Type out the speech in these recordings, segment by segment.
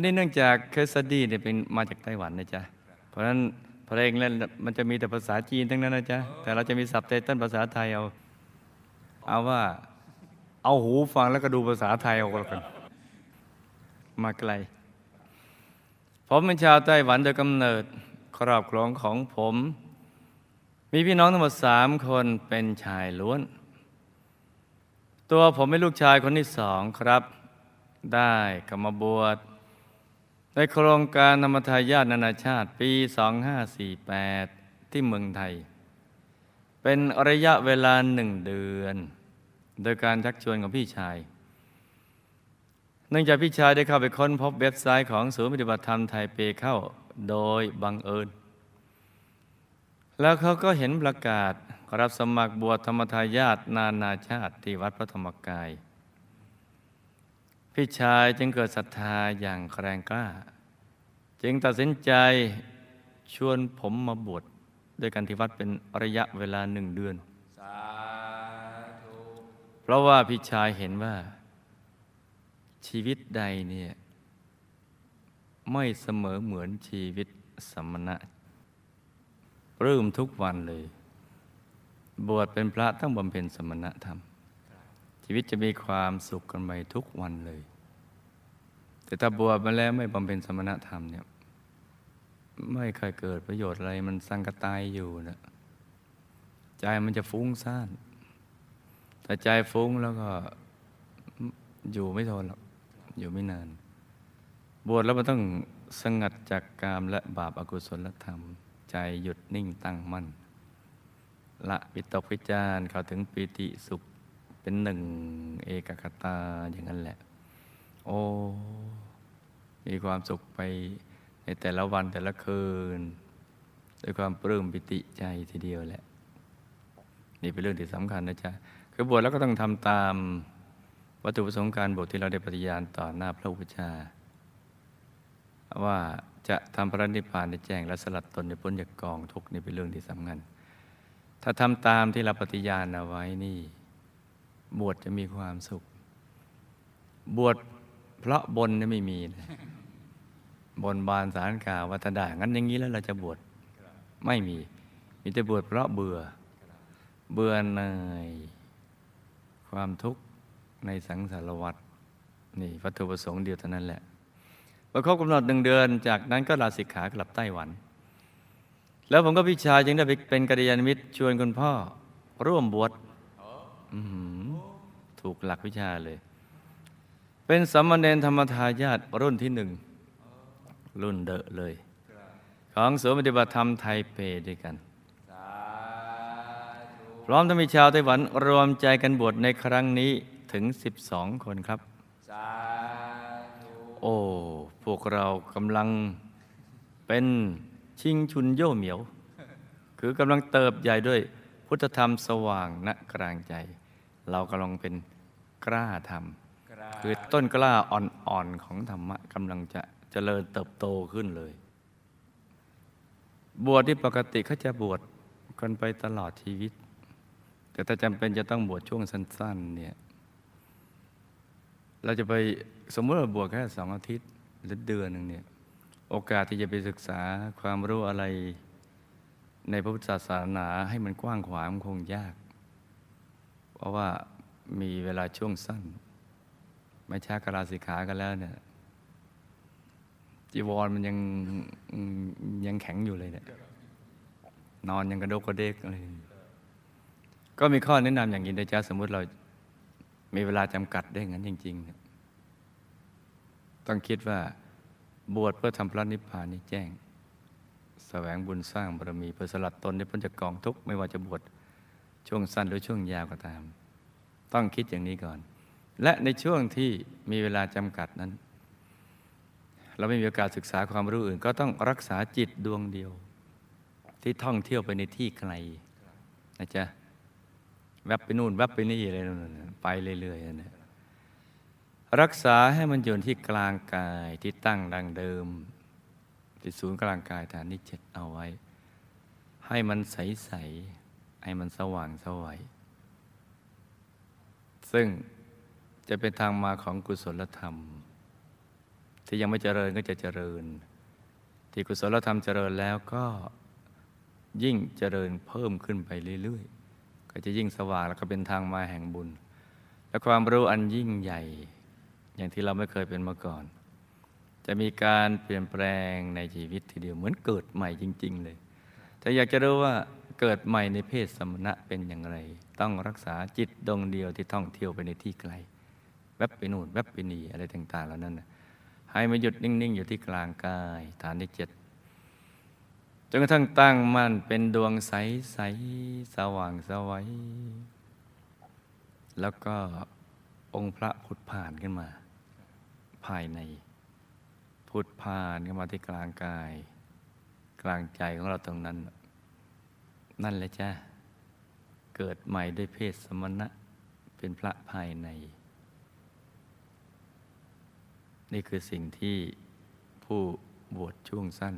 วันนี้เนื่องจากเคสดีเนี่ยเป็นมาจากไต้หวันนะจ๊ะ เพราะฉะนั้นเพลงเล่นมันจะมีแต่ภาษาจีนทั้งนั้นนะจ๊ะ แต่เราจะมีสับไตเติ้ลภาษาไทยเอา เอาว่า เอาหูฟังแล้วก็ดูภาษาไทยเอาก็แล้วกัน มาไกล ผมเป็นชาวไต้หวันโดยกำเนิดครอบครองของผม มีพี่น้องทั้งหมดสามคนเป็นชายล้วน ตัวผมเป็นลูกชายคนที่สองครับ ได้กรรมบวช ในโครงการธรรมทายาทนานาชาติปี 2548 ที่เมืองไทย เป็นระยะเวลาหนึ่งเดือน โดยการชักชวนของพี่ชาย เนื่องจากพี่ชายได้เข้าไปค้นพบเว็บไซต์ของศูนย์ปฏิบัติธรรมไทยเปเข้าโดยบังเอิญ แล้วเขาก็เห็นประกาศรับสมัครบวชธรรมทายาทนานาชาติที่วัดพระธรรมกาย พี่ชายจึงเกิดศรัทธาอย่างแรงกล้า จึงตัดสินใจชวนผมมาบวชด้วยกันที่วัดเป็นระยะเวลาหนึ่งเดือน เพราะว่าพี่ชายเห็นว่า ชีวิตใดเนี่ยไม่เสมอเหมือนชีวิตสมณะปลื้มทุกวันเลย บวชเป็นพระต้องบำเพ็ญสมณธรรม ชีวิตจะมีความสุขกันไปทุกวันเลย แต่ถ้าบวชมาแล้วไม่บำเพ็ญสมณธรรมเนี่ยไม่เคยเกิดประโยชน์อะไรมันสังกตายอยู่นะใจมันจะฟุ้งซ่านแต่ใจฟุ้งแล้วก็อยู่ไม่ทนหรอกอยู่ไม่นาน บวชแล้วมันต้องสงัดจากกามและบาปอากุศลธรรม ใจหยุดนิ่งตั้งมั่นละวิตกวิจารเขาถึงปีติสุข เป็นหนึ่งเอกคตาอย่างนั้นแหละ โอ้ มีความสุขไปในแต่ละวันแต่ละคืน ด้วยความปลื้มปิติใจทีเดียวแหละ นี่เป็นเรื่องที่สำคัญนะจ๊ะ คือบวชแล้วก็ต้องทำตามวัตถุประสงค์การบวชที่เราได้ปฏิญาณต่อหน้าพระอุปชา ว่าจะทำพระนิพพานในแจ้งและสลัดตนในพ้นจากกองทุกข์นี่เป็นเรื่องที่สำคัญ ถ้าทำตามที่เราปฏิญาณเอาไว้นี่ บวชจะมีความสุข บวชเพราะบนนี่ไม่มีนะบนบานสารกล่าววัฒดางั้นอย่างนี้แล้วเราจะบวชไม่มี มีแต่บวชเพราะเบื่อ เบื่อหน่ายความทุกข์ในสังสารวัฏนี่วัตถุประสงค์เดียวเท่านั้นแหละพอครบกำหนดหนึ่งเดือน จากนั้นก็ลาสิกขากลับไต้หวัน แล้วผมก็พี่ชายจึงได้ไปเป็นกัลยาณมิตรชวนคุณพ่อ ร่วมบวชอื้อหือ ถูกหลักวิชาเลย เป็นสมมาเนรธรรมทายาทรุ่นที่หนึ่ง รุ่นเดอะเลย ของศูนย์ปฏิบัติธรรมไทเปด้วยกัน พร้อมทั้งมีชาวไต้หวันรวมใจกันบวชในครั้งนี้ถึง 12 คนครับ โอ้ พวกเรากำลังเป็นชิงชุนโย่เหมียว คือกำลังเติบใหญ่ด้วยพุทธธรรมสว่างณกลางใจ เรากำลังเป็น กล้าธรรมคือต้นกล้าอ่อนๆของธรรมะกำลังจะเจริญเติบโตขึ้นเลย บวชที่ปกติเขาจะบวชกันไปตลอดชีวิต แต่ถ้าจำเป็นจะต้องบวชช่วงสั้น ๆ เนี่ย เราจะไปสมมติเราบวชแค่สองอาทิตย์หรือเดือนหนึ่งเนี่ย โอกาสที่จะไปศึกษาความรู้อะไร ในพระพุทธศาสนาให้มันกว้างขวางมันคงยาก เพราะว่า มีเวลาช่วงสั้น ไม่ช้ากลาสิขากันแล้วเนี่ยจีวรมันยังยังแข็งอยู่เลยเนี่ยนอนยังกระโดกกระเดกอะไรก็มีข้อแนะนำอย่างนี้นะจ๊ะสมมุติเรามีเวลาจำกัดได้งั้นจริงๆต้องคิดว่าบวชเพื่อทำพระนิพพานนี้แจ้งแสวงบุญสร้างบารมีเพื่อสลัดตนในพ้นจากกองทุกข์ไม่ว่าจะบวชช่วงสั้นหรือช่วงยาวก็ตาม ต้องคิดอย่างนี้ก่อน และในช่วงที่มีเวลาจำกัดนั้น เราไม่มีโอกาสศึกษาความรู้อื่น ก็ต้องรักษาจิตดวงเดียว ที่ท่องเที่ยวไปในที่ไกลนะจ๊ะแวบไปนู่นแวบไปนี่อะไรนู่นไปเรื่อยๆนะรักษาให้มันอยู่ที่กลางกายที่ตั้งดังเดิม ที่ศูนย์กลางกายฐานที่เจ็ดเอาไว้ ให้มันใส ๆ ให้มันสว่างสวัย ซึ่งจะเป็นทางมาของกุศลธรรม ที่ยังไม่เจริญก็จะเจริญ ที่กุศลธรรมเจริญแล้วก็ยิ่งเจริญเพิ่มขึ้นไปเรื่อยๆ ก็จะยิ่งสว่างแล้วก็เป็นทางมาแห่งบุญ และความรู้อันยิ่งใหญ่ อย่างที่เราไม่เคยเป็นมาก่อน จะมีการเปลี่ยนแปลงในชีวิตทีเดียวเหมือนเกิดใหม่จริง ๆ เลย แต่อยากจะรู้ว่า เกิดใหม่ในเพศสมณะเป็นอย่างไร ต้องรักษาจิตดวงเดียวที่ท่องเที่ยวไปในที่ไกล แวบไปนู่นแวบไปนี่อะไรต่างๆเหล่านั้นนะให้มาหยุดนิ่ง ๆ อยู่ที่กลางกายฐานที่เจ็ดจนกระทั่งตั้งมั่นเป็นดวงใสๆสว่างสวัยแล้วก็องค์พระผุดผ่านขึ้นมา ภายในผุดผ่านเข้ามาที่กลางกาย กลางใจของเราตรงนั้น นั่นแหละจ้ะเกิดใหม่ด้วยเพศสมณะเป็นพระภายใน นี่คือสิ่งที่ผู้บวชช่วงสั้น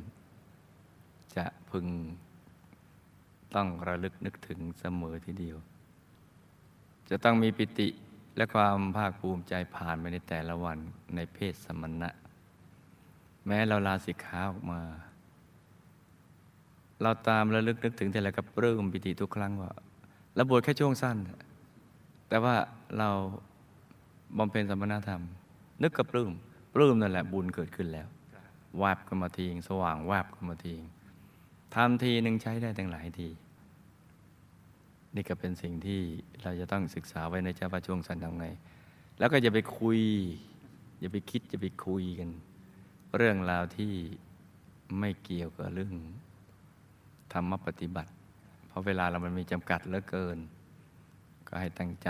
จะพึงต้องระลึกนึกถึงเสมอทีเดียว จะต้องมีปิติและความภาคภูมิใจผ่านไปในแต่ละวันในเพศสมณะ แม้เราลาสิกขาออกมา เราตามระลึกนึกถึงแต่ละกับเริ่มปิติทุกครั้งว่าเราบวชแค่ช่วงสั้น แต่ว่าเราบำเพ็ญสมณธรรม นึกกับปลื้มปลื้มนั่นแหละบุญเกิดขึ้นแล้ววาบกันมาทีงสว่างวาบกันมาทีงทำทีหนึ่งใช้ได้ตั้งหลายที นี่ก็เป็นสิ่งที่เราจะต้องศึกษาไว้ในเจ้าพระช่วงสั้นทำไง แล้วก็อย่าไปคุย อย่าไปคิดอย่าไปคุยกัน เรื่องราวที่ไม่เกี่ยวกับเรื่อง ธรรมปฏิบัติ เพราะเวลาเรามันมีจำกัดเหลือเกิน ก็ให้ตั้งใจ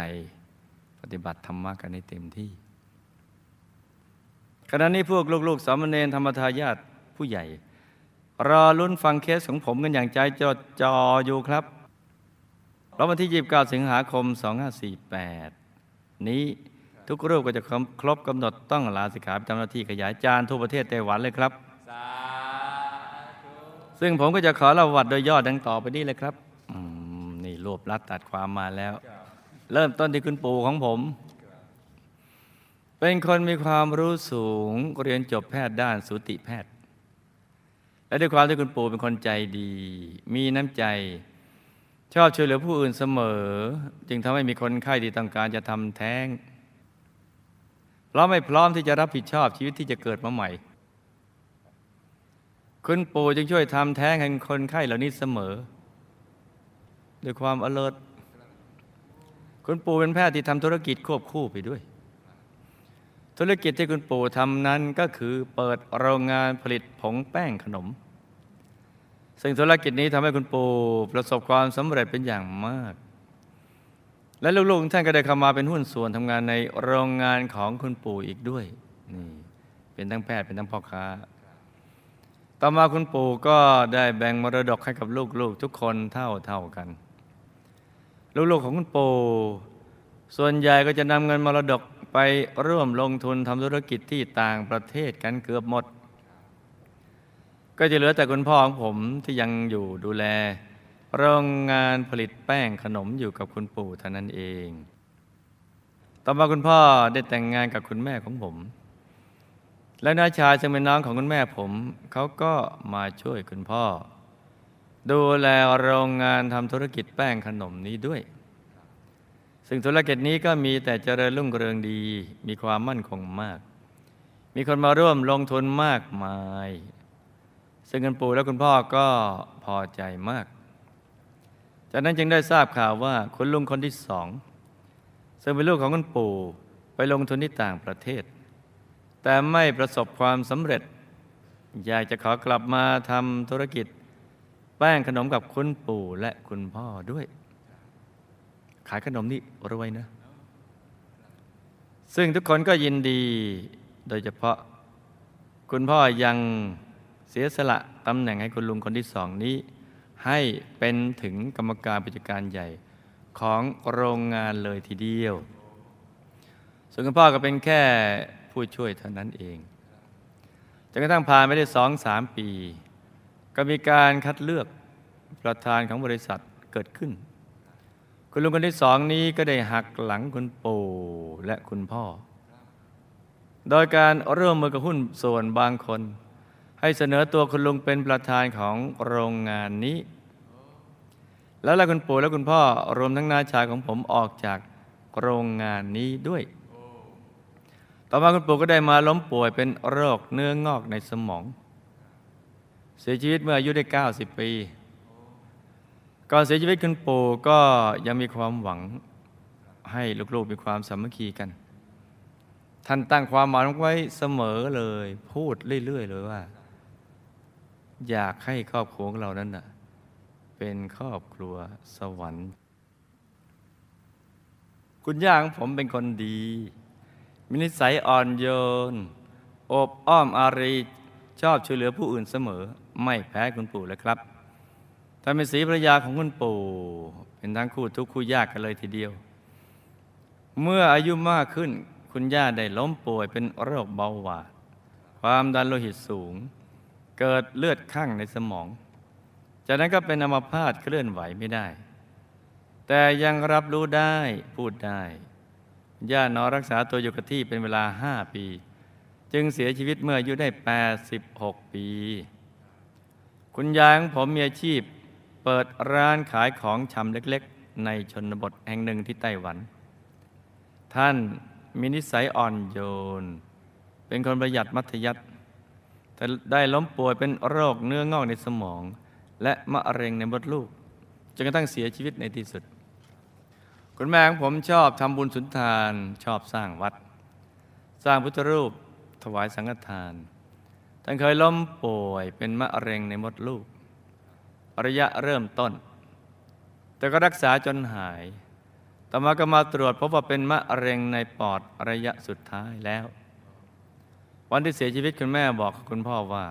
ปฏิบัติธรรมะกันให้เต็มที่ขณะนี้พวกลูกๆสามเณรธรรมทายาทผู้ใหญ่ รอลุ้นฟังเคสของผมกันอย่างใจจดจ่ออยู่ครับเพราะวันที่ 29 สิงหาคม 2548 นี้ทุกรูปก็จะครบกำหนดต้องลาสิกขาไประจำหน้าที่ขยายจานทั่วประเทศไต้หวันเลยครับ ซึ่งผมก็จะขอเล่าวัดโดยย่อดังต่อไปนี้เลยครับนี่รวบรัดตัดความมาแล้ว เริ่มต้นที่คุณปู่ของผม เป็นคนมีความรู้สูงเรียนจบแพทย์ด้านสูติแพทย์ และด้วยความที่คุณปู่เป็นคนใจดี มีน้ำใจ ชอบช่วยเหลือผู้อื่นเสมอ จึงทำให้มีคนไข้ที่ต้องการจะทำแท้งเพราะไม่พร้อมที่จะรับผิดชอบชีวิตที่จะเกิดมาใหม่ คุณปู่จึงช่วยทำแท้งให้คนไข้เหล่านี้เสมอ ด้วยความอเลิศคุณปู่เป็นแพทย์ที่ทำธุรกิจควบคู่ไปด้วย ธุรกิจที่คุณปู่ทำนั้นก็คือเปิดโรงงานผลิตผงแป้งขนม ซึ่งธุรกิจนี้ทำให้คุณปู่ประสบความสำเร็จเป็นอย่างมาก และลูกๆท่านก็ได้เข้ามาเป็นหุ้นส่วนทำงานในโรงงานของคุณปู่อีกด้วยนี่เป็นทั้งแพทย์เป็นทั้งพ่อค้า ต่อมาคุณปู่ก็ได้แบ่งมรดกให้กับลูกๆทุกคนเท่าเท่ากัน ลูกๆของคุณปู่ส่วนใหญ่ก็จะนำเงินมรดกไปร่วมลงทุนทำธุรกิจที่ต่างประเทศกันเกือบหมด ก็จะเหลือแต่คุณพ่อของผมที่ยังอยู่ดูแล โรงงานผลิตแป้งขนมอยู่กับคุณปู่เท่านั้นเอง ต่อมาคุณพ่อได้แต่งงานกับคุณแม่ของผม และน้าชายซึ่งเป็นน้องของคุณแม่ผม เขาก็มาช่วยคุณพ่อ ดูแลโรงงานทำธุรกิจแป้งขนมนี้ด้วย ซึ่งธุรกิจนี้ก็มีแต่เจริญรุ่งเรืองดี มีความมั่นคงมาก มีคนมาร่วมลงทุนมากมาย ซึ่งคุณปู่และคุณพ่อก็พอใจมาก จากนั้นจึงได้ทราบข่าวว่าคุณลุงคนที่สองซึ่งเป็นลูกของคุณปู่ไปลงทุนที่ต่างประเทศ แต่ไม่ประสบความสำเร็จ อยากจะขอกลับมาทำธุรกิจ แป้งขนมกับคุณปู่และคุณพ่อด้วย ขายขนมนี่รวยนะ ซึ่งทุกคนก็ยินดีโดยเฉพาะ คุณพ่อยังเสียสละตำแหน่งให้คุณลุงคนที่สองนี้ ให้เป็นถึงกรรมการผู้จัดการใหญ่ของโรงงานเลยทีเดียว ส่วนคุณพ่อก็เป็นแค่ ผู้ช่วยเท่านั้นเองจนกระทั่งผ่านไปได้สองสามปี ก็มีการคัดเลือกประธานของบริษัทเกิดขึ้น คุณลุงคนที่สองนี้ก็ได้หักหลังคุณปู่และคุณพ่อ โดยการเริ่มมือกับหุ้นส่วนบางคน ให้เสนอตัวคุณลุงเป็นประธานของโรงงานนี้ แล้วละคุณปู่และคุณพ่อรวมทั้งนาชายของผมออกจากโรงงานนี้ด้วย ต่อมาคุณปู่ก็ได้มาล้มป่วยเป็นโรคเนื้องอกในสมอง เสียชีวิตเมื่ออายุได้ 90 ปี ก่อนเสียชีวิตคุณปู่ก็ยังมีความหวังให้ลูกๆมีความสามัคคีกัน ท่านตั้งความหมายไว้เสมอเลย พูดเรื่อย ๆ เลยว่า อยากให้ครอบครัวของเรานั้นนะเป็นครอบครัวสวรรค์ คุณย่าของผมเป็นคนดี มีนิสัยอ่อนโยน อบอ้อมอารีชอบช่วยเหลือผู้อื่นเสมอ ไม่แพ้คุณปู่เลยครับท่านเป็นสีภรรยาของคุณปู่ เป็นทั้งคู่ทุกคู่ยากกันเลยทีเดียว เมื่ออายุมากขึ้นคุณย่าได้ล้มป่วยเป็นโรคเบาหวานความดันโลหิตสูง เกิดเลือดข้างในสมอง จากนั้นก็เป็นอัมพาตเคลื่อนไหวไม่ได้ แต่ยังรับรู้ได้พูดได้ ย่านอนรักษาตัวอยู่กับที่เป็นเวลาห้าปี จึงเสียชีวิตเมื่ออายุได้ 86 ปี คุณยายของผมมีอาชีพ เปิดร้านขายของชำเล็กๆ ในชนบทแห่งหนึ่งที่ไต้หวัน ท่านมีนิสัยอ่อนโยน เป็นคนประหยัดมัธยัติแต่ได้ล้มป่วยเป็นโรคเนื้องอกในสมอง และมะเร็งในมดลูกจนกระทั่งเสียชีวิตในที่สุด คุณแม่ของผมชอบทำบุญสุนทาน ชอบสร้างวัด สร้างพุทธรูปถวายสังฆทาน ท่านเคยล้มป่วยเป็นมะเร็งในมดลูก ระยะเริ่มต้น แต่ก็รักษาจนหาย ต่อมาก็มาตรวจพบว่าเป็นมะเร็งในปอดระยะสุดท้ายแล้ว วันที่เสียชีวิตคุณแม่บอกคุณพ่อว่า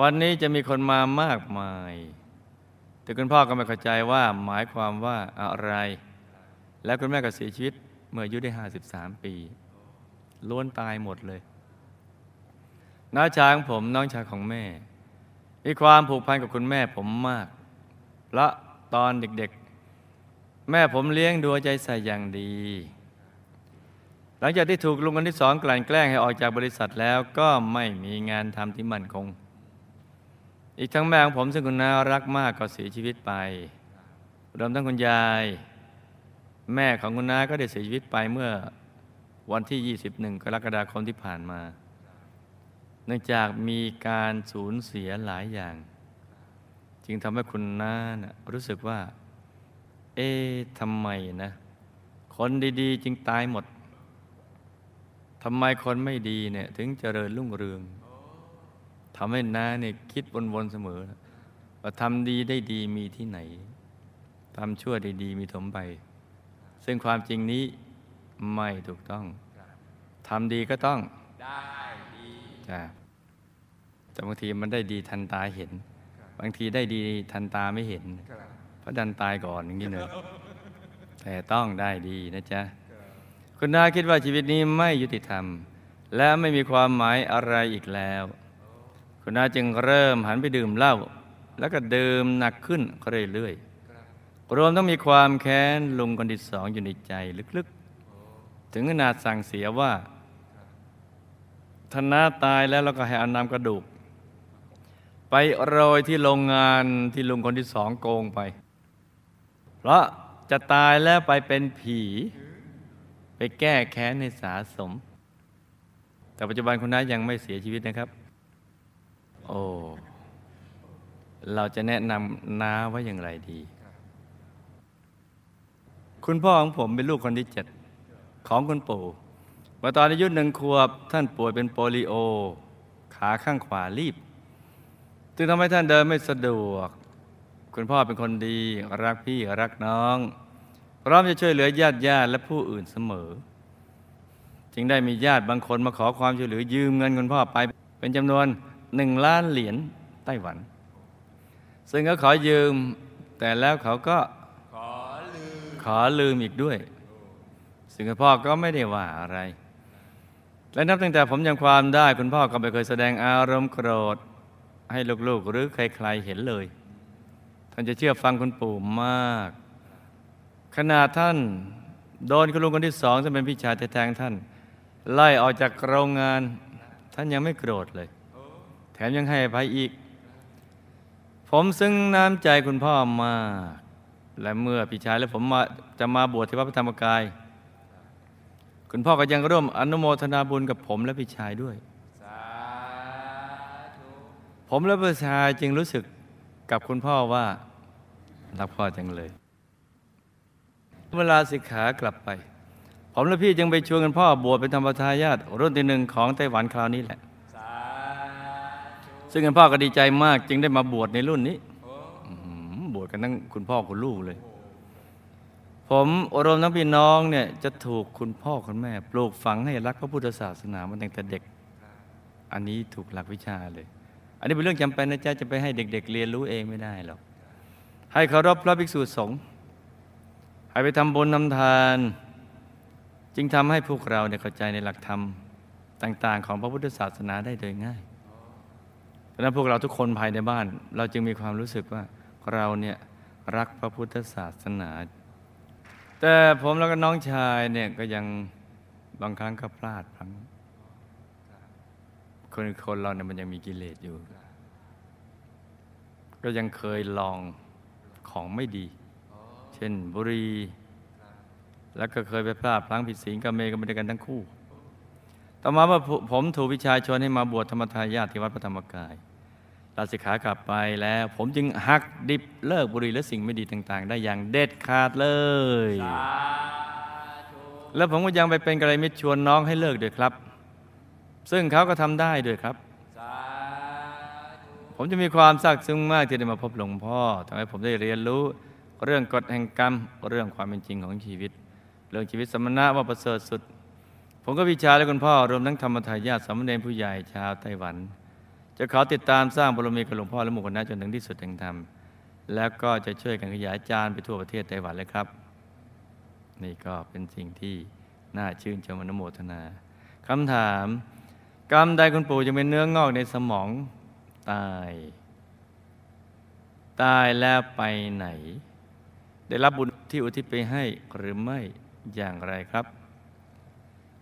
วันนี้จะมีคนมามากมาย แต่คุณพ่อก็ไม่เข้าใจว่าหมายความว่าอะไร แล้วคุณแม่ก็เสียชีวิต เมื่ออายุได้ 53 ปี ล้วนตายหมดเลย น้าชายของผมน้องชายของแม่ มีความผูกพันกับคุณแม่ผมมากเพราะตอนเด็กๆ แม่ผมเลี้ยงดูใจใส่อย่างดี หลังจากที่ถูกลุงคนที่สองกลั่นแกล้งให้ออกจากบริษัทแล้วก็ไม่มีงานทำที่มั่นคง อีกทั้งแม่ของผมซึ่งคุณน้ารักมากก็เสียชีวิตไปรวมทั้งคุณยาย แม่ของคุณน้าก็ได้เสียชีวิตไปเมื่อวันที่ 21 กรกฎาคมที่ผ่านมา เนื่องจากมีการสูญเสียหลายอย่าง จึงทำให้คุณน้านะรู้สึกว่า เอ๊ะทำไมนะ คนดีๆ จึงตายหมดทำไมคนไม่ดีเนี่ยถึงเจริญรุ่งเรืองทำให้น้าเนี่ยคิดวนๆเสมอว่าทำดีได้ดีมีที่ไหนทำชั่วได้ดีมีถมไป ซึ่งความจริงนี้ไม่ถูกต้องทำดีก็ต้องได้ดีจ้ะแต่บางทีมันได้ดีทันตาเห็น บางทีได้ดีทันตาไม่เห็นครับเพราะดันตายก่อนอย่างนี้เนอะแต่ต้องได้ดีนะจ๊ะคุณนาคิดว่าชีวิตนี้ไม่ยุติธรรม และไม่มีความหมายอะไรอีกแล้ว คุณนาจึงเริ่มหันไปดื่มเหล้าแล้วก็ดื่มหนักขึ้นเรื่อยๆ รวมต้องมีความแค้นลุงคนที่สองอยู่ในใจลึกๆ ถึงขนาดสั่งเสียว่าธนาตายแล้วเราก็ให้เอานำกระดูก ไปโรยที่โรงงานที่ลุงคนที่สองโกงไป เพราะจะตายแล้วไปเป็นผี ไปแก้แค้นในสาสม แต่ปัจจุบันคุณน้ายังไม่เสียชีวิตนะครับ โอ้เราจะแนะนำน้าว่าอย่างไรดี คุณพ่อของผมเป็นลูกคนที่เจ็ดของคุณปู่มื่อตอนอายุหนึ่งขวบท่านป่วยเป็นโปลิโอ ขาข้างขวารีบ จึงทำให้ท่านเดินไม่สะดวก คุณพ่อเป็นคนดีรักพี่รักน้อง พร้อมจะช่วยเหลือญาติญาติและผู้อื่นเสมอ จึงได้มีญาติบางคนมาขอความช่วยเหลือยืมเงินคุณพ่อไป เป็นจำนวนหนึ่งล้านเหรียญไต้หวัน ซึ่งเขาขอยืมแต่แล้วเขาก็ อลืมอีกด้วย ซึ่งคุณพ่อก็ไม่ได้ว่าอะไร และนับตั้งแต่ผมจำความได้ คุณพ่อก็ไม่เคยแสดงอารมณ์โกรธ ให้ลูกๆหรือใครๆเห็นเลย ท่านจะเชื่อฟังคุณปู่มาก ขนาดท่านโดนคุณลุงคนที่สองซึ่งเป็นพี่ชายแท้ๆของท่าน ไล่ออกจากโรงงาน ท่านยังไม่โกรธเลย แถมยังให้ภัยอีก ผมซึ้งน้ำใจคุณพ่อมาก และเมื่อพี่ชายและผมมาจะมาบวชที่วัดพระธรรมกาย คุณพ่อก็ยังร่วมอนุโมทนาบุญกับผมและพี่ชายด้วยสาธุผมและพี่ชายจึงรู้สึกกับคุณพ่อว่ารักพ่อจังเลย เวลาสิกขากลับไป ผมและพี่จึงไปชวนกันพ่อบวชเป็นธรรมทายาทรุ่นที่หนึ่งของไต้หวันคราวนี้แหละสาธุซึ่งคุณพ่อก็ดีใจมากจึงได้มาบวชในรุ่นนี้โอ้อื้อหือบว ชกันทั้งคุณพ่อคุณลูกเลย ผมอรมทั้งพี่น้องเนี่ยจะถูกคุณพ่อคุณแม่ ปลูกฝังให้รักพระพุทธศาสนามาตั้งแต่เด็ก อันนี้ถูกหลักวิชาเลย อันนี้เป็นเรื่องจำเป็นนะจ๊ะจะไปให้เด็ก ๆ เรียนรู้เองไม่ได้หรอกให้เคารพพระภิกษุสงฆ์ให้ไปทำบุญทำทาน จึงทำให้พวกเราเนี่ยเข้าใจในหลักธรรมต่างๆ ของพระพุทธศาสนาได้โดยง่ายเพราะฉะนั้นพวกเราทุกคนภายในบ้าน เราจึงมีความรู้สึกว่า เราเนี่ยรักพระพุทธศาสนา แต่ผมแล้วก็น้องชายเนี่ยก็ยังบางครั้งก็พลาดพลั้งคนคนเราเนี่ยมันยังมีกิเลสอยู่ ก็ยังเคยลองของไม่ดี เช่นบุรี แล้วก็เคยไปพลาดพลั้งผิดศีลกับเมย์กันไปด้วยกันทั้งคู่ ต่อมาว่าผมถูกวิชาชวนให้มาบวชธรรมทายาทที่วัดพระธรรมกาย ลาสิกขากลับไปแล้ว ผมจึงหักดิบเลิกบุหรี่และสิ่งไม่ดีต่าง ๆ ได้อย่างเด็ดขาดเลย แล้วผมก็ยังไปเป็นกระไรมิตรชวนน้องให้เลิกด้วยครับ ซึ่งเขาก็ทำได้ด้วยครับ ผมจะมีความซาบซึ้งมากที่ได้มาพบหลวงพ่อทำให้ผมได้เรียนรู้เรื่องกฎแห่งกรรม เรื่องความเป็นจริงของชีวิต เรื่องชีวิตสมณะว่าประเสริฐสุด ผมก็วิชาและคุณพ่อรวมทั้งธรรมทายาทสามเณรผู้ใหญ่ชาวไต้หวัน จะขอติดตามสร้างบารมีกับหลวงพ่อและหมู่คณะจนถึงที่สุดแห่งธรรม แล้วก็จะช่วยกันขยายจานไปทั่วประเทศไต้หวันเลยครับ นี่ก็เป็นสิ่งที่น่าชื่นชมอนโมทนาคำถาม กรรมใดคุณปู่จะเป็นเนื้องอกในสมองตาย ตายแล้วไปไหน ได้รับบุญที่อุทิศไปให้หรือไม่อย่างไรครับ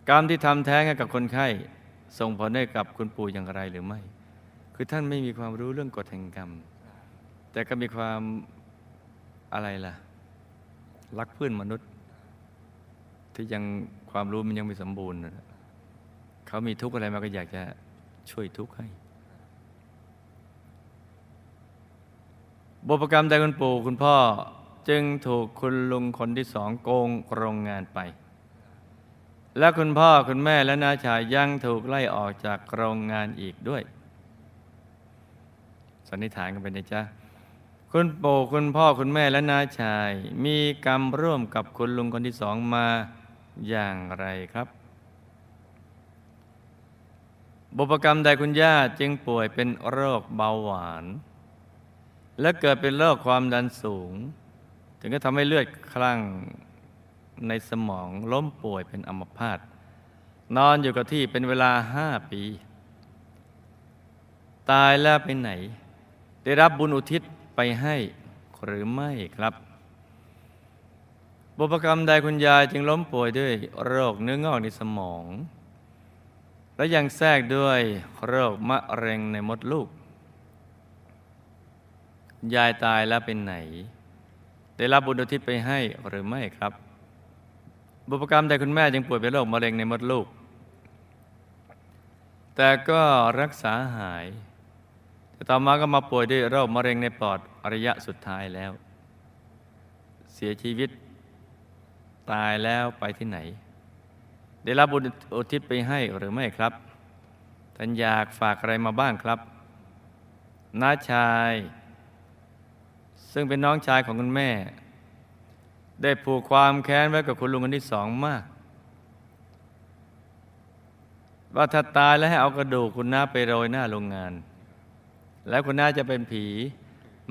กรรมที่ทำแท้งให้กับคนไข้ส่งผลให้กับคุณปู่อย่างไรหรือไม่ คือท่านไม่มีความรู้เรื่องกฎแห่งกรรม แต่ก็มีความอะไรล่ะ รักเพื่อนมนุษย์ ที่ยังความรู้มันยังไม่สมบูรณ์ เขามีทุกข์อะไรมาก็อยากจะช่วยทุกข์ให้บุพกรรมใดคุณปู่คุณพ่อ จึงถูกคุณลุงคนที่สองโกงโรงงานไป และคุณพ่อคุณแม่และน้าชายยังถูกไล่ออกจากโรงงานอีกด้วย สันนิษฐานกันไปนะจ๊ะคุณปู่คุณพ่อคุณแม่และน้าชาย มีกรรมร่วมกับคุณลุงคนที่สองมาอย่างไรครับ บุพกรรมใดคุณย่าจึงป่วยเป็นโรคเบาหวาน และเกิดเป็นโรคความดันสูง ถึงก็ทำให้เลือดคลั่งในสมองล้มป่วยเป็นอัมพาตนอนอยู่กับที่เป็นเวลาห้าปี ตายแล้วไปไหน ได้รับบุญอุทิศไปให้หรือไม่ครับบุพกรรมใดคุณยายจึงล้มป่วยด้วยโรคเนื้องอกในสมอง และยังแทรกด้วยโรคมะเร็งในมดลูก ยายตายแล้วเป็นไหน ได้รับบุญอุทิศไปให้หรือไม่ครับ บุพกรรมใดคุณแม่จึงป่วยเป็นโรคมะเร็งในมดลูก แต่ก็รักษาหาย แต่ต่อมาก็มาป่วยด้วยโรคมะเร็งในปอดระยะสุดท้ายแล้ว เสียชีวิต ตายแล้วไปที่ไหน ได้รับบุญอุทิศไปให้หรือไม่ครับท่านอยากฝากอะไรมาบ้างครับน้าชาย ซึ่งเป็นน้องชายของคุณแม่ ได้ผูกความแค้นไว้กับคุณลุงคนที่สองมาก ว่าถ้าตายแล้วให้เอากระดูกคุณน้าไปโรยหน้าโรงงาน แล้วคุณน้าจะเป็นผี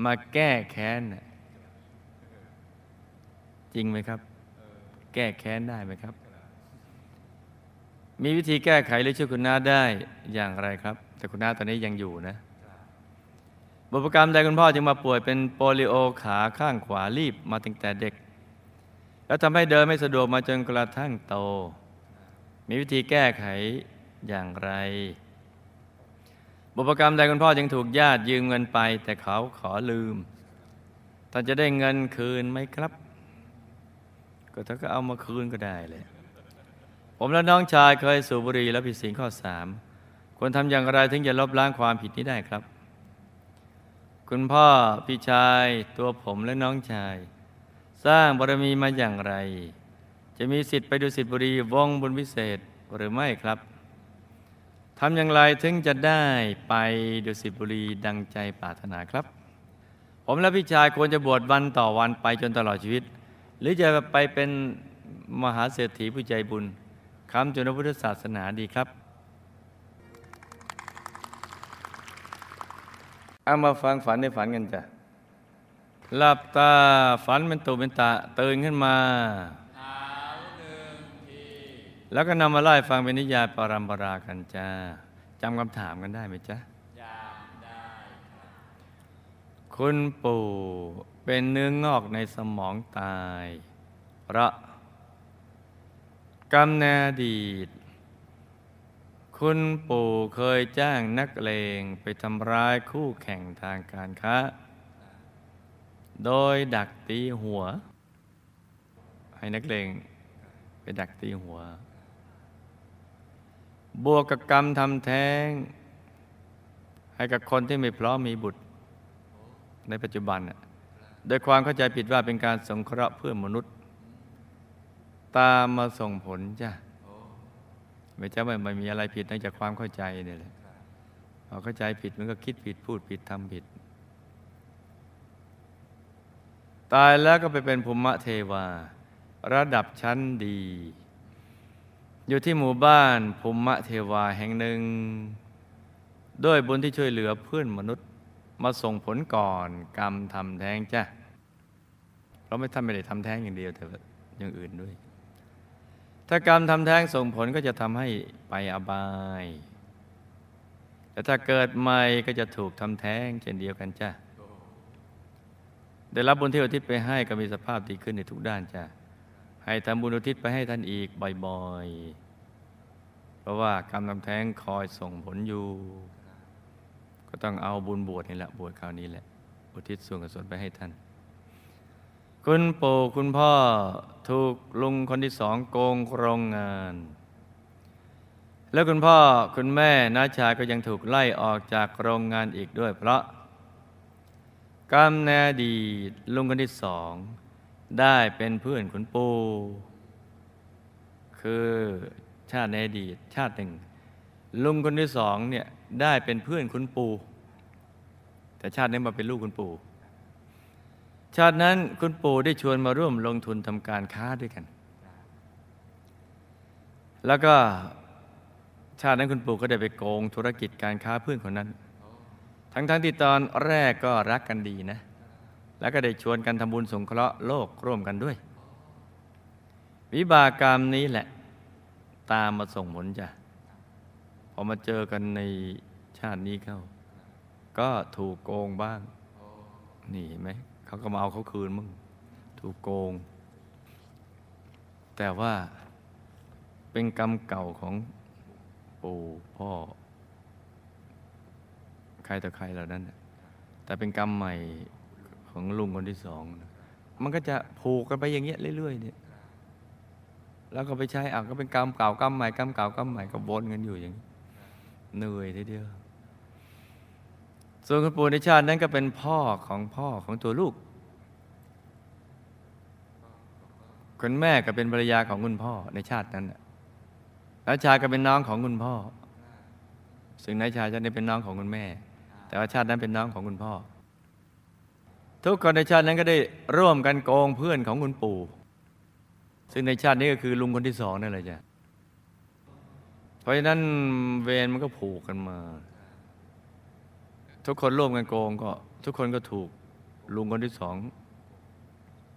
มาแก้แค้น จริงไหมครับ แก้แค้นได้ไหมครับ มีวิธีแก้ไขหรือช่วยคุณน้าได้อย่างไรครับ แต่คุณน้าตอนนี้ยังอยู่นะบุพกรรมใดคุณพ่อจึงมาป่วยเป็นโปลิโอขาข้างขวารีบมาตั้งแต่เด็ก แล้วทำให้เดินไม่สะดวกมาจนกระทั่งโต มีวิธีแก้ไขอย่างไร บุพกรรมใดคุณพ่อจึงถูกญาติยืมเงินไป แต่เขาขอลืมท่านจะได้เงินคืนไหมครับ ก็ถ้านก็เอามาคืนก็ได้เลย ผมและน้องชายเคยสูบบุหรี่และผิดศีลข้อสามควรทำอย่างไรถึงจะลบล้างความผิดนี้ได้ครับ คุณพ่อพี่ชายตัวผมและน้องชาย สร้างบารมีมาอย่างไร จะมีสิทธิ์ไปดูสิทธิบุรีวงบุญวิเศษหรือไม่ครับำอย่างไรถึงจะได้ไปดูสิทธิบุรีดังใจปรารถนาครับ ผมและพี่ชายควรจะบวชวันต่อวันไปจนตลอดชีวิต หรือจะไปเป็นมหาเศรษฐีผู้ใจบุญคำจุนพุทธศาสนาดีครับเอามาฟังฝันในฝันกันจ้ะหลับตาฝันเป็นตุเป็นตะตื่นขึ้นมา แล้วก็นำมาไล่ฟังเป็นนิยายปรัมปรากันจ้าจำคำถามกันได้ไหมจ๊ะจำได้ครับคุณปู่เป็นเนื้องอกในสมองตายเพราะกรรมในอดีต คุณปู่เคยจ้างนักเลงไปทำร้ายคู่แข่งทางการค้า โดยดักตีหัว ให้นักเลงไปดักตีหัว บวกกับกรรมทำแท้ง ให้กับคนที่ไม่พร้อมมีบุตร ในปัจจุบันน่ะโดยความเข้าใจผิดว่าเป็นการสงเคราะห์เพื่อมนุษย์ ตามมาส่งผลจ้ะไม่ใช่ว่มันมีอะไรผิดนอกจากความเข้าใจเนี่ยแหละพอเข้าใจผิดมันก็คิดผิดพูดผิดทำผิด ตายแล้วก็ไปเป็นภูมิเทวา ระดับชั้นดี อยู่ที่หมู่บ้านภูมิเทวาแห่งหนึ่ง ด้วยบุญที่ช่วยเหลือเพื่อนมนุษย์มาส่งผลก่อนกรรมทำแท้งจ้ะเราไม่ท่านไม่ได้ทำแท้งอย่างเดียวแต่อย่างอื่นด้วย ถ้ากรรมทำแท้งส่งผลก็จะทำให้ไปอบาย แต่ถ้าเกิดใหม่ก็จะถูกทำแท้งเช่นเดียวกันจ้ะได้รับบุญที่อุทิศไปให้ก็มีสภาพดีขึ้นในทุกด้านจ้ะ ให้ทำบุญอุทิศไปให้ท่านอีกบ่อยๆ เพราะว่ากรรมทำแท้งคอยส่งผลอยู่ ก็ต้องเอาบุญบวชนี่แหละบวชคราวนี้แหละ อุทิศส่วนกุศลไปให้ท่าน คุณปู่คุณพ่อถูกลุงคนที่สองโกงโรงงาน แล้วคุณพ่อคุณแม่น้าชายก็ยังถูกไล่ออกจากโรงงานอีกด้วย เพราะกรรมในดีลุงคนที่สอง ได้เป็นเพื่อนคุณปู่ คือชาติในอดีตชาติหนึ่ง ลุงคนที่สองเนี่ยได้เป็นเพื่อนคุณปู่ แต่ชาตินี้มาเป็นลูกคุณปู่ ชาตินั้นคุณปู่ได้ชวนมาร่วมลงทุนทำการค้าด้วยกัน แล้วก็ชาตินั้นคุณปู่ก็ได้ไปโกงธุรกิจการค้าเพื่อนคนนั้น ทั้งๆทที่ตอนแรกก็รักกันดีนะ แล้วก็ได้ชวนกันทำบุญสงเคราะห์โลกร่วมกันด้วย วิบากกรรมนี้แหละ ตามมาส่งผลจ้ะพอมาเจอกันในชาตินี้เข้า ก็ถูกโกงบ้าง นี่เห็นไหมเขาก็มาเอาเขาคืนมึง ถูกโกง แต่ว่าเป็นกรรมเก่าของปู่พ่อ ใครต่อใครเหล่านั้นน่ะแต่เป็นกรรมใหม่ ของลุงคนที่สองนะมันก็จะผูกกันไปอย่างเงี้ยเรื่อยๆเนี่ยแล้วก็ไปใช้อะก็เป็นกรรมเก่ากรรมใหม่กรรมเก่ากรรมใหม่ก็วนกันอยู่อย่างนี้เหนื่อยทีเดียวส่วนคุณปู่ในชาตินั้นก็เป็นพ่อของพ่อของตัวลูกคุณแม่ก็เป็นภรรยาของคุณพ่อในชาตินั้นน่ะน้าชาก็เป็นน้องของคุณพ่อ ซึ่งนาชายชาตินี้เป็นน้องของคุณแม่ แต่ว่าชาตินั้นเป็นน้องของคุณพ่อ ทุกคนในชาตินั้นก็ได้ร่วมกันโกงเพื่อนของคุณปู่ ซึ่งในชาตินี้ก็คือลุงคนที่สองนั่นแหละจ้ะเพราะฉะนั้นเวรมันก็ผูกกันมา ทุกคนร่วมกันโกงก็ ทุกคนก็ถูกลุงคนที่สอง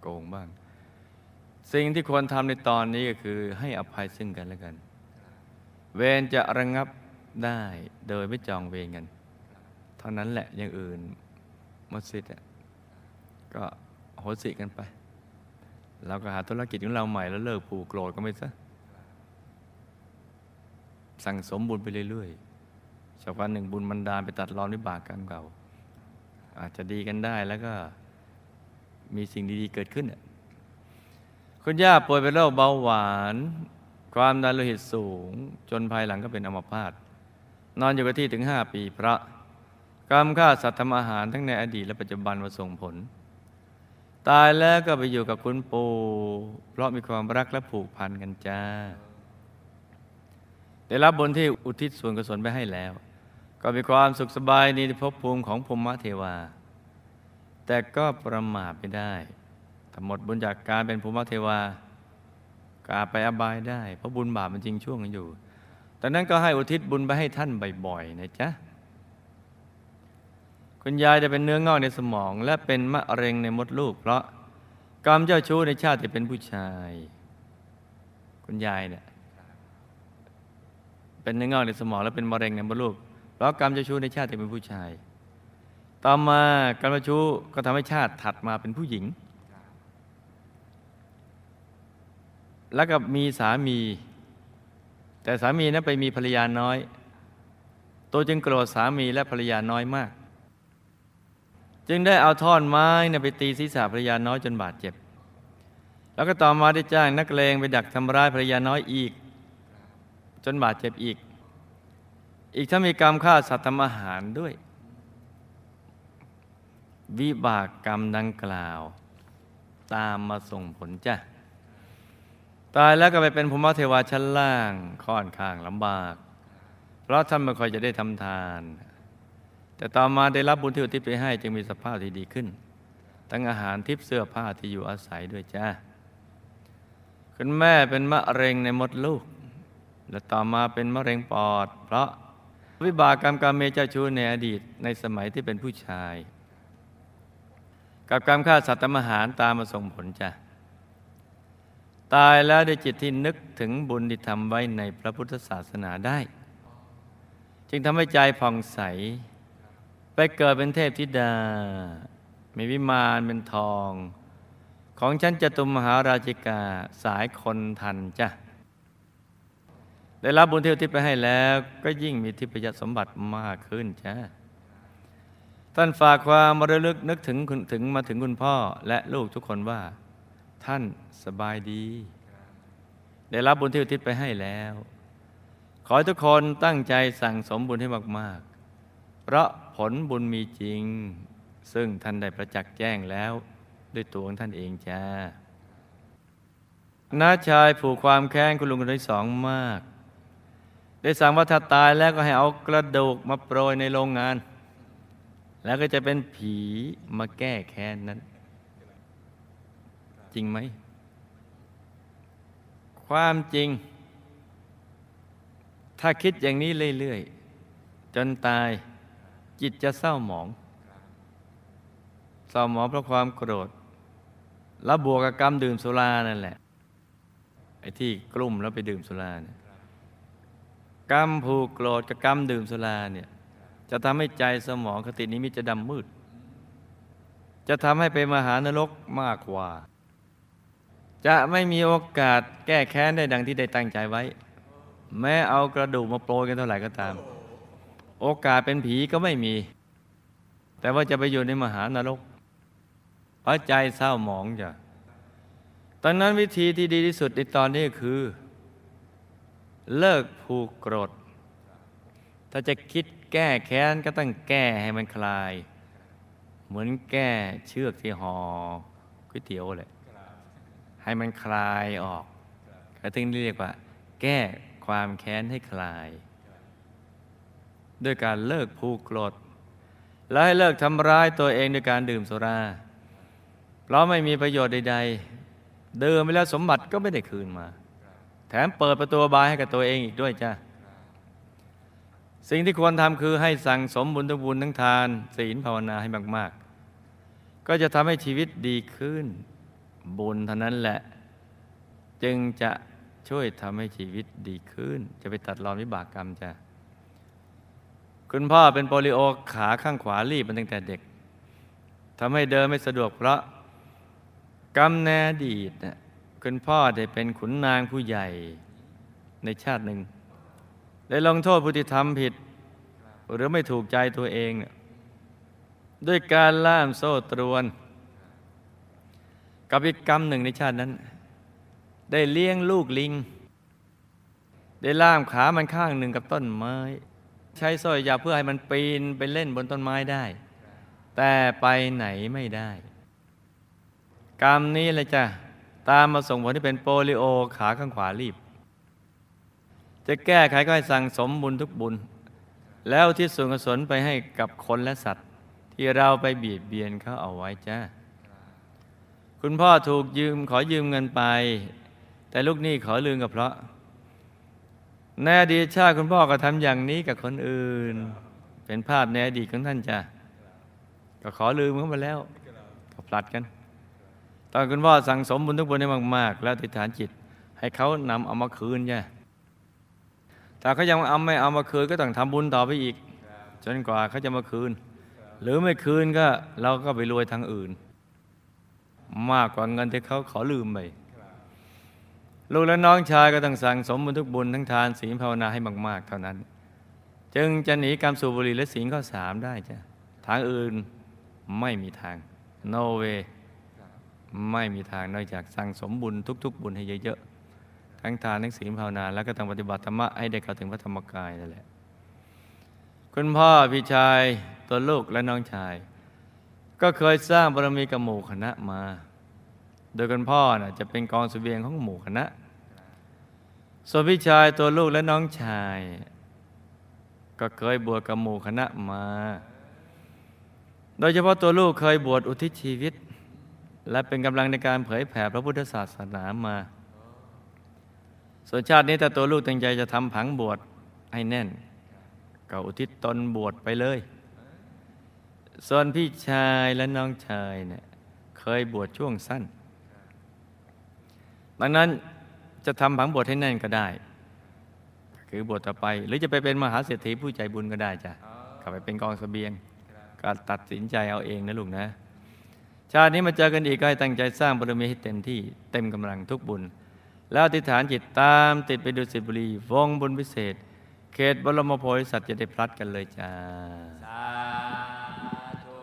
โกงบ้าง สิ่งที่ควรทำในตอนนี้ก็คือให้อภัยซึ่งกันและกัน เวรจะระงับได้โดยไม่จองเวรกัน เท่านั้นแหละอย่างอื่นมัสยิดอะ ก็โหสิกันไปเราก็หาธุรกิจของเราใหม่แล้วเลิกผูกโกรธกันไปซะสั่งสมบุญไปเรื่อยๆสักวันหนึ่งบุญมันดาลไปตัดรอนวิบากกรรมเก่า อาจจะดีกันได้แล้วก็มีสิ่งดีๆเกิดขึ้นน่ะคุณย่าป่วยเป็นโรคเบาหวาน ความดันโลหิตสูง จนภายหลังก็เป็นอัมพาต นอนอยู่กับที่ถึง5ปีพระ กรรมฆ่าสัตว์ทำอาหารทั้งในอดีตและปัจจุบันมาส่งผล ตายแล้วก็ไปอยู่กับคุณปู่เพราะมีความรักและผูกพันกันจ้า ได้รับบุญที่อุทิศส่วนกุศลไปให้แล้ว ก็มีความสุขสบายในภพภูมิของภูมิเทวา แต่ก็ประมาทไม่ได้ถ้าหมดบุญจากการเป็นภูมิเทวา กาไปอบายได้ เพราะบุญบาปมันจริงช่วงกันอยู่ดังนั้นก็ให้อุทิศบุญไปให้ท่านบ่อยๆนะจ๊ะ คุณยายจะเป็นเนื้องอกในสมอง และเป็นมะเร็งในมดลูก เพราะกรรมเจ้าชู้ในชาติที่เป็นผู้ชาย คุณยายเนี่ยเป็นเนื้องอกในสมองและเป็นมะเร็งในมดลูก เพราะกรรมเจ้าชู้ในชาติที่เป็นผู้ชาย ต่อมากรรมเจ้าชู้ก็ทำให้ชาติถัดมาเป็นผู้หญิง แล้วก็มีสามี แต่สามีนั้นไปมีภรรยาน้อย ตัวจึงโกรธสามีและภรรยาน้อยมาก จึงได้เอาท่อนไม้ไปตีศีรษะภรรยาน้อยจนบาดเจ็บ แล้วก็ต่อมาได้จ้างนักเลงไปดักทำร้ายภรรยาน้อยอีก จนบาดเจ็บอีก อีกถ้ามีกรรมฆ่าสัตว์ทำอาหารด้วย วิบากกรรมดังกล่าว ตามมาส่งผลจ้ะตายแล้วก็ไปเป็นภูมิเทวาชั้นล่างค่อนข้างลำบาก เพราะท่านไม่ค่อยจะได้ทำทาน แต่ต่อมาได้รับบุญที่อุทิศไปให้จึงมีสภาพที่ดีขึ้น ทั้งอาหารทิพย์เสื้อผ้าที่อยู่อาศัยด้วยจ้าคุณแม่เป็นมะเร็งในมดลูก และต่อมาเป็นมะเร็งปอด เพราะวิบากกรรมกรรมเมเจ้าชู้ในอดีตในสมัยที่เป็นผู้ชาย กับกรรมฆ่าสัตว์ทำอาหารตามมาส่งผลจ้ะตายแล้วด้วยจิตที่นึกถึงบุญที่ทำไว้ในพระพุทธศาสนาได้ จึงทำให้ใจผ่องใส ไปเกิดเป็นเทพธิดา มีวิมานเป็นทอง ของชั้นจตุมหาราชิกาสายคนทันจ้ะได้รับบุญเที่ยวทิพย์ไปให้แล้วก็ยิ่งมีทิพยสมบัติมากขึ้นจ้ะท่านฝากความมรลึกนึกถึงถึงมาถึงคุณพ่อและลูกทุกคนว่า ท่านสบายดี ได้รับบุญที่อุทิศไปให้แล้ว ขอให้ทุกคนตั้งใจสั่งสมบุญให้มากๆ เพราะผลบุญมีจริง ซึ่งท่านได้ประจักษ์แจ้งแล้วด้วยตัวของท่านเองจ้าน้าชายผูกความแค้นคุณลุงคนที่สองมาก ได้สั่งว่าถ้าตายแล้วก็ให้เอากระดูกมาโปรยในโรงงาน แล้วก็จะเป็นผีมาแก้แค้นนั้น จริงไหม ความจริง ถ้าคิดอย่างนี้เรื่อย ๆ จนตาย จิตจะเศร้าหมอง เศร้าหมองเพราะความโกรธ แล้วบวกกับกรรมดื่มสุรานั่นแหละ ไอ้ที่กลุ่มแล้วไปดื่มสุราเนี่ยกรรมผูกโกรธกับกรรมดื่มสุราเนี่ยจะทำให้ใจสมองคตินิมิตจะดำมืด จะทำให้ไปมหานรกมากกว่า จะไม่มีโอกาสแก้แค้นได้ดังที่ได้ตั้งใจไว้ แม้เอากระดูกมาโปรยกันเท่าไหร่ก็ตาม โอกาสเป็นผีก็ไม่มี แต่ว่าจะไปอยู่ในมหานรกเพราะใจเศร้าหมองจ้ะตอนนั้นวิธีที่ดีที่สุดในตอนนี้คือ เลิกผูกโกรธ ถ้าจะคิดแก้แค้นก็ต้องแก้ให้มันคลาย เหมือนแก้เชือกที่หอ่อก๋วยเตี๋ยวเลยให้มันคลายออกก็ถึงเรียกว่า แก้ความแค้นให้คลาย ด้วยการเลิกผูกโกรธและให้เลิกทำร้ายตัวเองด้วยการดื่มสุรา เพราะไม่มีประโยชน์ใดๆ ดื่มไปแล้วสมบัติก็ไม่ได้คืนมา แถมเปิดประตูบายให้กับตัวเองอีกด้วยจ้าสิ่งที่ควรทำคือให้สั่งสมบุญทุบุญทั้งทาน ศีลภาวนาให้มากๆ ก็จะทำให้ชีวิตดีขึ้น บุญเท่านั้นแหละ จึงจะช่วยทำให้ชีวิตดีขึ้น จะไปตัดรอนวิบากกรรมจ้ะ คุณพ่อเป็นโปลิโอขาข้างขวารีบมาตั้งแต่เด็กทำให้เดินไม่สะดวกเพราะกรรมในอดีตน่ะคุณพ่อได้เป็นขุนนางผู้ใหญ่ในชาติหนึ่งได้ลงโทษผู้ที่ทำผิด หรือไม่ถูกใจตัวเองเนี่ยด้วยการล่ามโซ่ตรวน กับอีกกรรมหนึ่งในชาตินั้น ได้เลี้ยงลูกลิง ได้ล่ามขามันข้างหนึ่งกับต้นไม้ ใช้สร้อยยาเพื่อให้มันปีนไปเล่นบนต้นไม้ได้ แต่ไปไหนไม่ได้ กรรมนี้เลยจ้ะตามมาส่งผลที่เป็นโปลิโอขาข้างขวารีบ จะแก้ไขก็ให้สั่งสมบุญทุกบุญ แล้วที่ส่วนกุศลไปให้กับคนและสัตว์ ที่เราไปเบียดเบียนเขาเอาไว้จ้าคุณพ่อถูกยืมขอยืมเงินไป แต่ลูกหนี้ขอลืมกับเพราะ ในอดีตชาติคุณพ่อก็ทำอย่างนี้กับคนอื่น เป็นภาพในอดีตของท่านจ้ะก็ขอลืมเขามาแล้ว ก็ผลัดกัน ตอนคุณพ่อสั่งสมบุญทุกบุญให้มาก ๆ แล้วอธิฐานจิต ให้เขานำเอามาคืนจ้ะถ้าเขายังเอาไม่เอามาคืนก็ต้องทำบุญต่อไปอีก จนกว่าเขาจะมาคืน หรือไม่คืนก็เราก็ไปรวยทางอื่น มากกว่าเงินที่เขาขอลืมไป ลูกและน้องชายก็ต้องสั่งสมบุญทุกบุญทั้งทานศีลภาวนาให้มากๆ เท่านั้น จึงจะหนีกรรมสูบบุหรี่และศีลข้อสามได้จ้ะทางอื่นไม่มีทาง no way ไม่มีทางนอกจากสั่งสมบุญทุก ๆ บุญให้เยอะๆทั้งทานทั้งศีลภาวนา แล้วก็ต้องปฏิบัติธรรมะให้ได้เข้าถึงพระธรรมกายนั่นแหละคุณพ่อพี่ชายตัวลูกและน้องชาย ก็เคยสร้างบารมีกับหมู่คณะมา โดยคุณพ่อน่ะจะเป็นกองเสบียงของหมู่คณะ ส่วนพี่ชายตัวลูกและน้องชาย ก็เคยบวชกับหมู่คณะมา โดยเฉพาะตัวลูกเคยบวชอุทิศชีวิต และเป็นกำลังในการเผยแผ่พระพุทธศาสนามา ส่วนชาตินี้แต่ตัวลูกตั้งใจจะทำผังบวชให้แน่นก็อุทิศตนบวชไปเลย ส่วนพี่ชายและน้องชายเนี่ยเคยบวชช่วงสั้น ดังนั้นจะทำผังบวชให้แน่นก็ได้ คือบวชต่อไป หรือจะไปเป็นมหาเศรษฐีผู้ใจบุญก็ได้จ้ะกลับไปเป็นกองเสบียง ก็ตัดสินใจเอาเองนะลูกนะ ชาตินี้มาเจอกันอีกก็ให้ตั้งใจสร้างบารมีให้เต็มที่เต็มกำลังทุกบุญ แล้วอธิษฐานจิตตามติดไปดูสิบุรีวงบุญพิเศษ เขตบรมโพธิสัตว์จะได้พลัดกันเลยจ้าสาธุ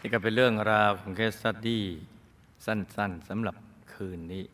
นี่ก็เป็นเรื่องราวของเคสสตดี้สั้นๆสำหรับ คืนนี้